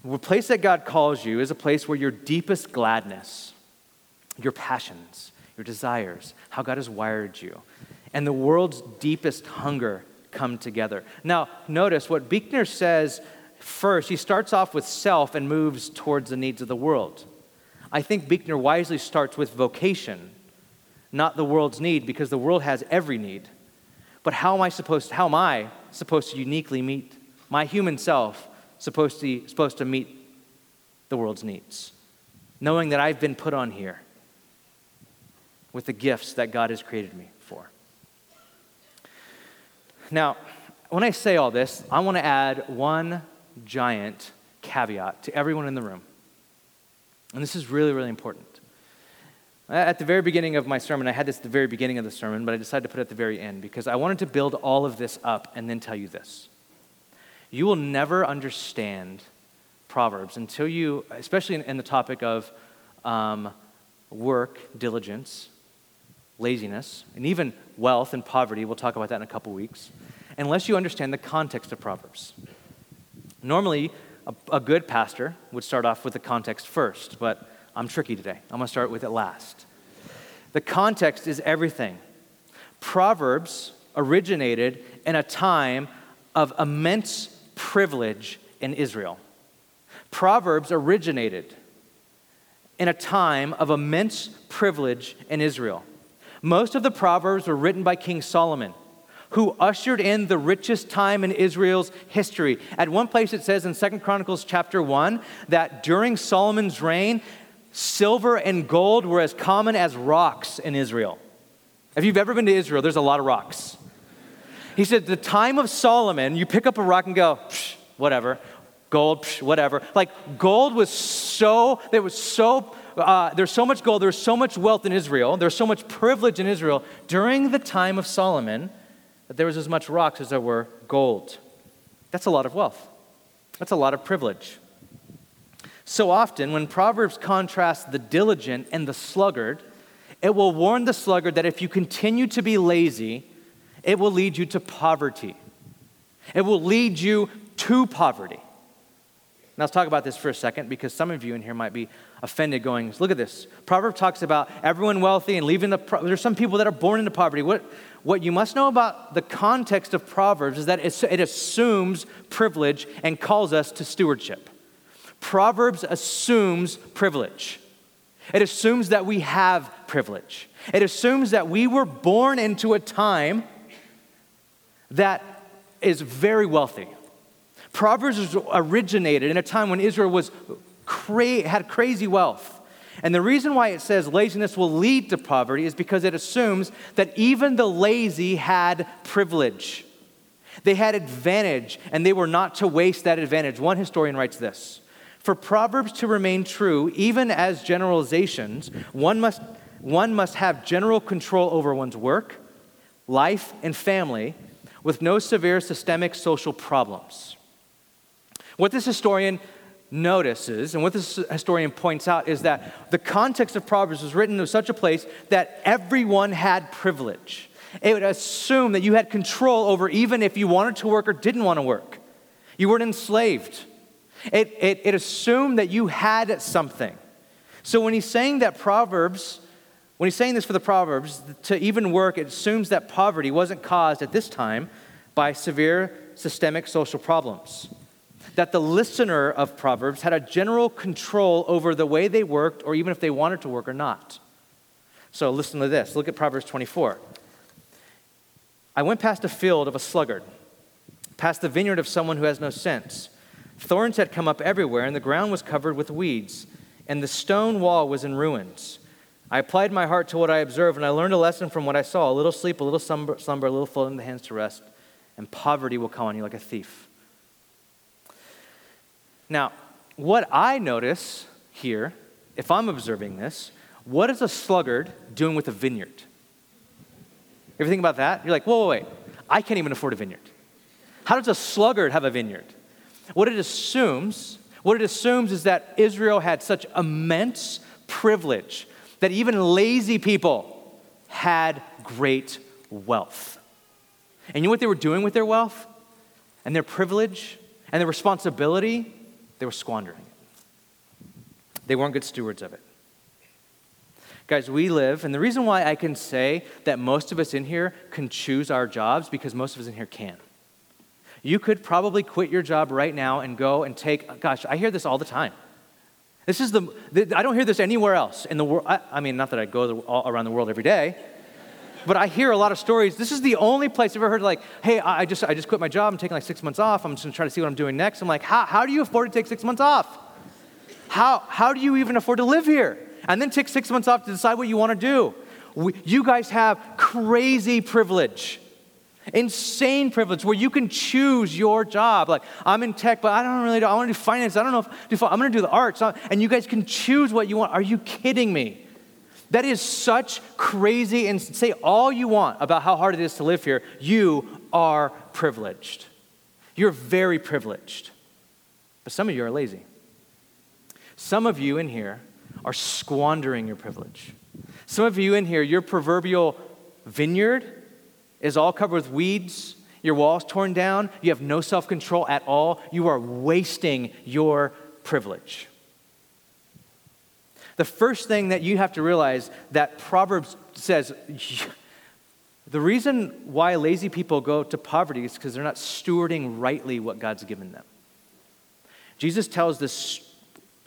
The place that God calls you is a place where your deepest gladness, your passions, your desires, how God has wired you, and the world's deepest hunger come together. Now, notice what Buechner says first, he starts off with self and moves towards the needs of the world. I think Buechner wisely starts with vocation, not the world's need, because the world has every need. But how am I supposed to, how am I supposed to uniquely meet my human self supposed to, supposed to meet the world's needs? Knowing that I've been put on here with the gifts that God has created me for. Now, when I say all this, I want to add one giant caveat to everyone in the room. And this is really, really important. At the very beginning of my sermon, I had this at the very beginning of the sermon, but I decided to put it at the very end because I wanted to build all of this up and then tell you this. You will never understand Proverbs until you, especially in, in the topic of um, work, diligence, laziness, and even wealth and poverty. We'll talk about that in a couple weeks. Unless you understand the context of Proverbs. Normally, a, a good pastor would start off with the context first, but I'm tricky today. I'm going to start with it last. The context is everything. Proverbs originated in a time of immense privilege in Israel. Proverbs originated in a time of immense privilege in Israel. Most of the Proverbs were written by King Solomon who ushered in the richest time in Israel's history. At one place it says in Second Chronicles chapter 1 that during Solomon's reign, silver and gold were as common as rocks in Israel. If you've ever been to Israel, there's a lot of rocks. He said, the time of Solomon, you pick up a rock and go, whatever, gold, psh, whatever. Like gold was so, there was so, uh, there's so much gold, there's so much wealth in Israel, there's so much privilege in Israel during the time of Solomon that there was as much rocks as there were gold. That's a lot of wealth. That's a lot of privilege. So often, when Proverbs contrasts the diligent and the sluggard, it will warn the sluggard that if you continue to be lazy, it will lead you to poverty. It will lead you to poverty. Now, let's talk about this for a second because some of you in here might be offended going, look at this. Proverb talks about everyone wealthy and leaving the, there's some people that are born into poverty. What, what you must know about the context of Proverbs is that it assumes privilege and calls us to stewardship. Proverbs assumes privilege. It assumes that we have privilege. It assumes that we were born into a time that is very wealthy. Proverbs originated in a time when Israel was cra- had crazy wealth. And the reason why it says laziness will lead to poverty is because it assumes that even the lazy had privilege. They had advantage, and they were not to waste that advantage. One historian writes this For Proverbs to remain true, even as generalizations, one must, one must have general control over one's work, life, and family with no severe systemic social problems. What this historian notices, and what this historian points out, is that the context of Proverbs was written in such a place that everyone had privilege. It would assume that you had control over even if you wanted to work or didn't want to work. You weren't enslaved. It, it, it assumed that you had something. So when he's saying that Proverbs, when he's saying this for the Proverbs, to even work, it assumes that poverty wasn't caused at this time by severe systemic social problems that the listener of Proverbs had a general control over the way they worked or even if they wanted to work or not. So listen to this. Look at Proverbs 24. I went past a field of a sluggard, past the vineyard of someone who has no sense. Thorns had come up everywhere, and the ground was covered with weeds, and the stone wall was in ruins. I applied my heart to what I observed, and I learned a lesson from what I saw a little sleep, a little slumber, slumber a little folding the hands to rest, and poverty will come on you like a thief. Now, what I notice here, if I'm observing this, what is a sluggard doing with a vineyard? Ever think about that? You're like, whoa, whoa, wait. I can't even afford a vineyard. How does a sluggard have a vineyard? What it assumes, what it assumes is that Israel had such immense privilege that even lazy people had great wealth. And you know what they were doing with their wealth and their privilege and their responsibility? They were squandering it. They weren't good stewards of it. Guys, we live, and the reason why I can say that most of us in here can choose our jobs because most of us in here can. You could probably quit your job right now and go and take, gosh, I hear this all the time. This is the, I don't hear this anywhere else in the world. I, I mean, not that I go around the world every day, but I hear a lot of stories. This is the only place I've ever heard, like, hey, I just, I just quit my job. I'm taking like six months off. I'm just gonna try to see what I'm doing next. I'm like, how, how do you afford to take six months off? How, how do you even afford to live here? And then take six months off to decide what you wanna do. We, you guys have crazy privilege insane privilege where you can choose your job. Like, I'm in tech, but I don't really, I want to do finance. I don't know if, I'm going to do the arts. And you guys can choose what you want. Are you kidding me? That is such crazy, and say all you want about how hard it is to live here. You are privileged. You're very privileged. But some of you are lazy. Some of you in here are squandering your privilege. Some of you in here, your proverbial vineyard is all covered with weeds, your walls torn down, you have no self control at all. You are wasting your privilege. The first thing that you have to realize that Proverbs says the reason why lazy people go to poverty is because they're not stewarding rightly what God's given them. Jesus tells this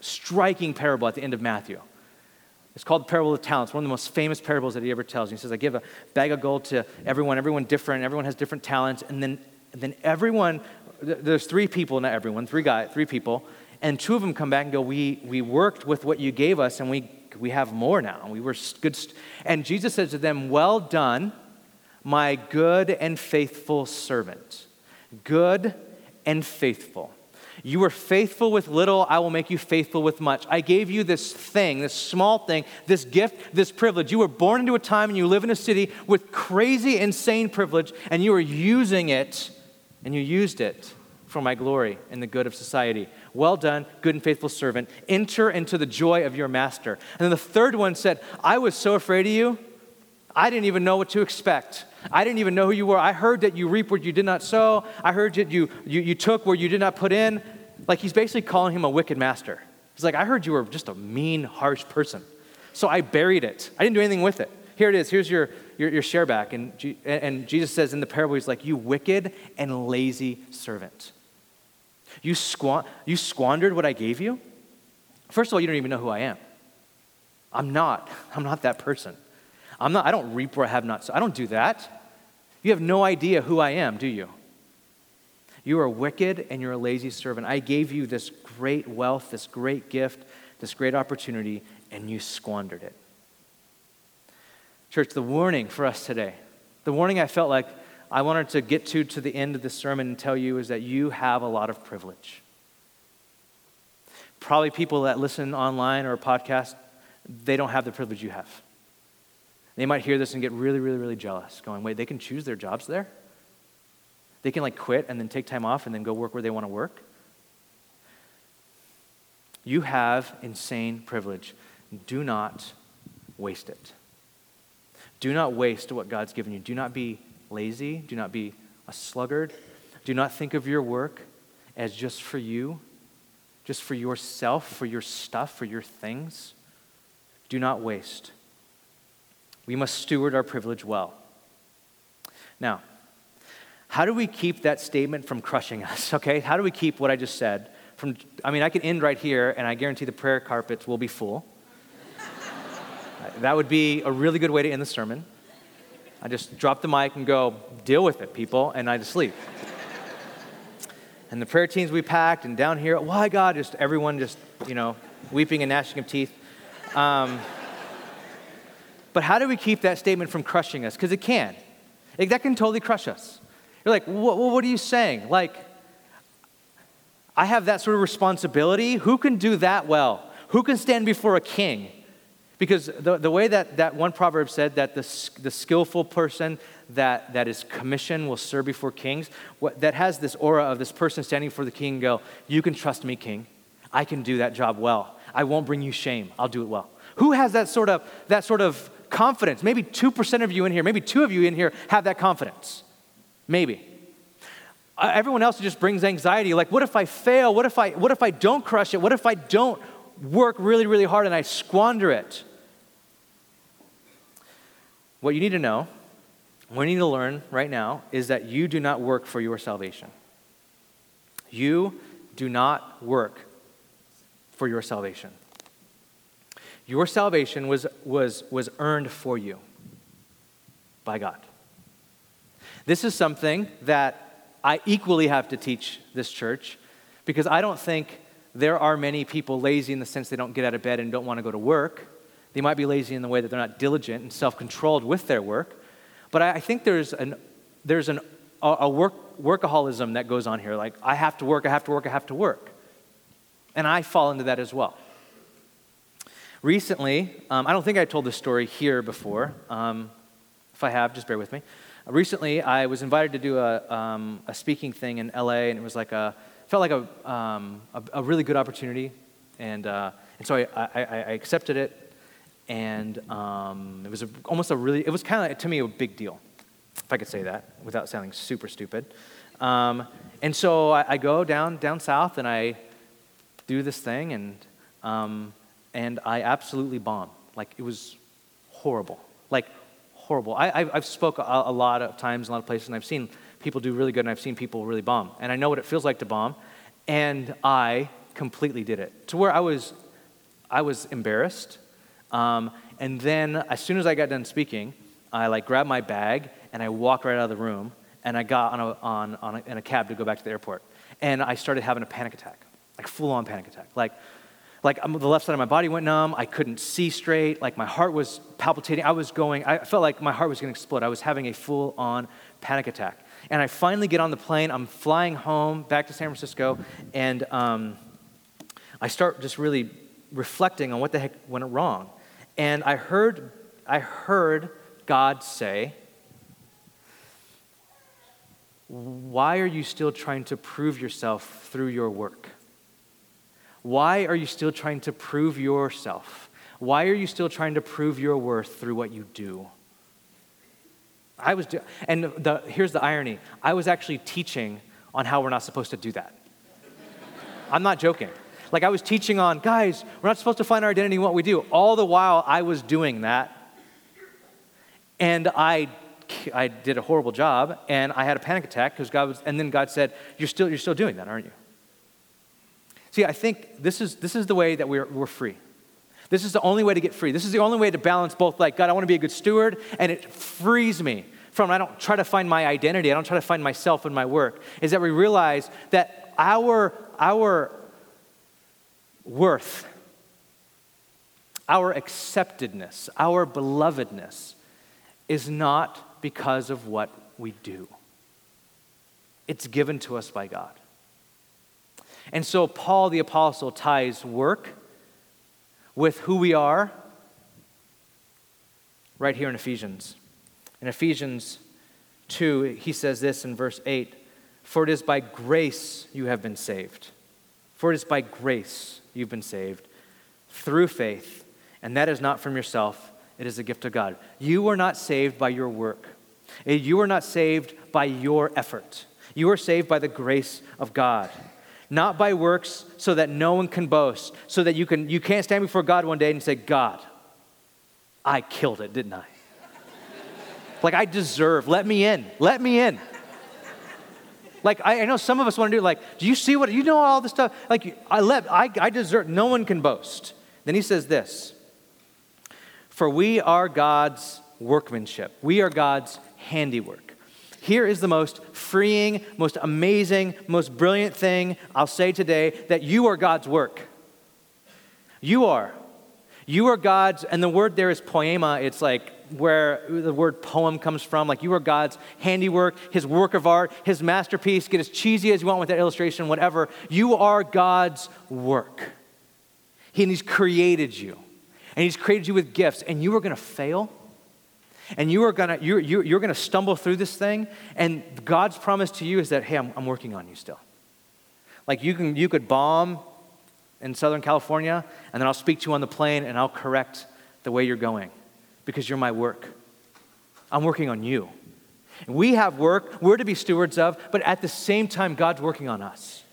striking parable at the end of Matthew. It's called the parable of the talents, one of the most famous parables that he ever tells. He says, I give a bag of gold to everyone, everyone different, everyone has different talents, and then, and then everyone, there's three people, not everyone, three guys, three people, and two of them come back and go, We, we worked with what you gave us and we, we have more now. We were good. St-. And Jesus says to them, Well done, my good and faithful servant. Good and faithful. You were faithful with little, I will make you faithful with much. I gave you this thing, this small thing, this gift, this privilege. You were born into a time and you live in a city with crazy, insane privilege, and you are using it, and you used it for my glory and the good of society. Well done, good and faithful servant. Enter into the joy of your master. And then the third one said, I was so afraid of you, I didn't even know what to expect. I didn't even know who you were. I heard that you reap where you did not sow. I heard that you, you, you took where you did not put in. Like he's basically calling him a wicked master. He's like, I heard you were just a mean, harsh person. So I buried it. I didn't do anything with it. Here it is. Here's your, your, your share back. And, and Jesus says in the parable, he's like, You wicked and lazy servant. You, squan- you squandered what I gave you? First of all, you don't even know who I am. I'm not. I'm not that person. I'm not, I don't reap where I have not. So I don't do that. You have no idea who I am, do you? You are wicked and you're a lazy servant. I gave you this great wealth, this great gift, this great opportunity, and you squandered it. Church, the warning for us today, the warning I felt like I wanted to get to to the end of this sermon and tell you is that you have a lot of privilege. Probably people that listen online or a podcast, they don't have the privilege you have. They might hear this and get really, really, really jealous, going, wait, they can choose their jobs there? They can like quit and then take time off and then go work where they want to work? You have insane privilege. Do not waste it. Do not waste what God's given you. Do not be lazy. Do not be a sluggard. Do not think of your work as just for you, just for yourself, for your stuff, for your things. Do not waste. We must steward our privilege well. Now, how do we keep that statement from crushing us, okay? How do we keep what I just said from, I mean, I can end right here and I guarantee the prayer carpets will be full. that would be a really good way to end the sermon. I just drop the mic and go, deal with it, people, and I just leave. and the prayer teams we packed, and down here, why God, just everyone just, you know, weeping and gnashing of teeth. Um, but how do we keep that statement from crushing us? Because it can. It, that can totally crush us. You're like, what are you saying? Like, I have that sort of responsibility. Who can do that well? Who can stand before a king? Because the, the way that, that one proverb said that the, the skillful person that, that is commissioned will serve before kings, what, that has this aura of this person standing before the king and go, You can trust me, king. I can do that job well. I won't bring you shame. I'll do it well. Who has that sort of, that sort of confidence? Maybe 2% of you in here, maybe two of you in here have that confidence. Maybe. Uh, everyone else just brings anxiety. Like, what if I fail? What if I, what if I don't crush it? What if I don't work really, really hard and I squander it? What you need to know, what you need to learn right now, is that you do not work for your salvation. You do not work for your salvation. Your salvation was, was, was earned for you by God. This is something that I equally have to teach this church because I don't think there are many people lazy in the sense they don't get out of bed and don't want to go to work. They might be lazy in the way that they're not diligent and self controlled with their work. But I, think there's, an, there's an, a work, workaholism that goes on here. Like, I have to work, I have to work, I have to work. And I fall into that as well. Recently, um, I don't think I told this story here before. Um, if I have, just bear with me. Recently, I was invited to do a, um, a speaking thing in LA, and it was like a, felt like a, um, a, a, really good opportunity. And, uh, and so I, I, I accepted it and um, it was a, almost a really, it was kind of, to me, a big deal, if I could say that without sounding super stupid. Um, and so I, I, go down, down south and I do this thing, and, um, and I absolutely bomb. Like, it was horrible. Like, horrible. I, I've, I've spoke a, a lot of times, a lot of places, and I've seen people do really good, and I've seen people really bomb. And I know what it feels like to bomb, and I completely did it to where I was, I was embarrassed um, and then as soon as I got done speaking, I like grabbed my bag and I walked right out of the room and I got on a, on, on a, in a cab to go back to the airport. And I started having a panic attack, like full on panic attack. Like, like um, the left side of my body went numb. I couldn't see straight. Like my heart was palpitating. I was going, I felt like my heart was going to explode. I was having a full on panic attack. And I finally get on the plane. I'm flying home back to San Francisco. And um, I start just really reflecting on what the heck went wrong. And I heard, I heard God say, Why are you still trying to prove yourself through your work? Why are you still trying to prove yourself? Why are you still trying to prove your worth through what you do? I was, do- and the, here's the irony I was actually teaching on how we're not supposed to do that. I'm not joking. Like I was teaching on, guys, we're not supposed to find our identity in what we do. All the while I was doing that. And I I did a horrible job and I had a panic attack because God was and then God said, You're still you're still doing that, aren't you? See, I think this is this is the way that we're we're free. This is the only way to get free. This is the only way to balance both, like, God, I want to be a good steward, and it frees me from, I don't try to find my identity, I don't try to find myself in my work, is that we realize that our, our worth, our acceptedness, our belovedness is not because of what we do. It's given to us by God. And so, Paul the Apostle ties work with who we are right here in Ephesians. In Ephesians 2, he says this in verse 8 For it is by grace you have been saved. For it is by grace you've been saved through faith, and that is not from yourself, it is a gift of God. You are not saved by your work, eh, you are not saved by your effort. You are saved by the grace of God, not by works so that no one can boast, so that you, can, you can't stand before God one day and say, God, I killed it, didn't I? like, I deserve, let me in, let me in. Like, I, I, know some of us want to do, like, do you see what, you know all this stuff? Like, I, let, I, I deserve, no one can boast. Then he says this For we are God's workmanship, we are God's handiwork. Here is the most freeing, most amazing, most brilliant thing I'll say today that you are God's work. You are. You are God's, and the word there is poiema. It's like where the word poem comes from. Like you are God's handiwork, his work of art, his masterpiece. Get as cheesy as you want with that illustration, whatever. You are God's work. He, and he's created you. And he's created you with gifts, and you are going to fail and you are gonna you're, you're, you're, gonna stumble through this thing and god's promise to you is that hey i'm, I'm working on you still like you can you could bomb in southern california and then i'll speak to you on the plane and i'll correct the way you're going because you're my work i'm working on you we have work we're to be stewards of but at the same time god's working on us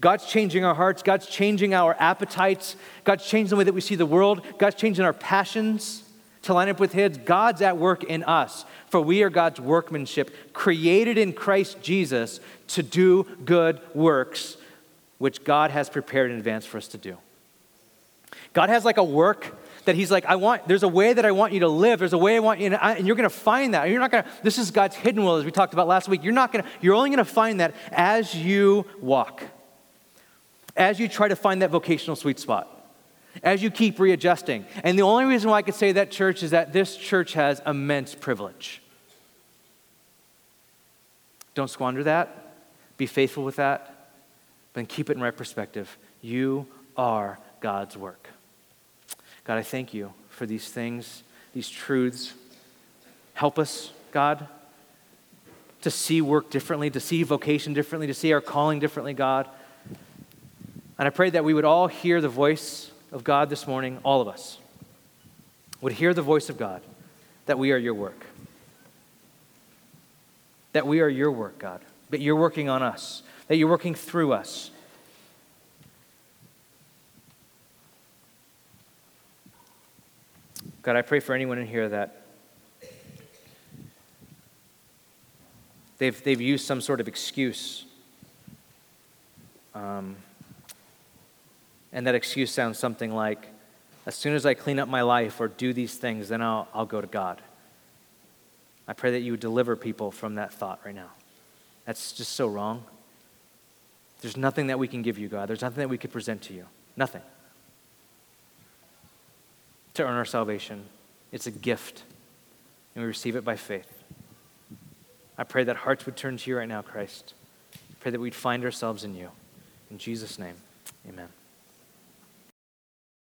God's changing our hearts. God's changing our appetites. God's changing the way that we see the world. God's changing our passions to line up with His. God's at work in us, for we are God's workmanship, created in Christ Jesus to do good works, which God has prepared in advance for us to do. God has like a work that he's like, I want, there's a way that I want you to live. There's a way I want you, to, and you're going to find that. You're not going to, this is God's hidden will, as we talked about last week. You're not going to, you're only going to find that as you walk, as you try to find that vocational sweet spot as you keep readjusting. And the only reason why I could say that, church, is that this church has immense privilege. Don't squander that. Be faithful with that. But keep it in right perspective. You are God's work. God, I thank you for these things, these truths. Help us, God, to see work differently, to see vocation differently, to see our calling differently, God. And I pray that we would all hear the voice of God this morning, all of us, would hear the voice of God that we are your work. That we are your work, God. That you're working on us. That you're working through us. God, I pray for anyone in here that they've, they've used some sort of excuse um, and that excuse sounds something like, as soon as I clean up my life or do these things, then I'll, I'll go to God. I pray that you would deliver people from that thought right now. That's just so wrong. There's nothing that we can give you, God. There's nothing that we could present to you. Nothing. To earn our salvation, it's a gift, and we receive it by faith. I pray that hearts would turn to you right now, Christ. I pray that we'd find ourselves in you. In Jesus' name, amen.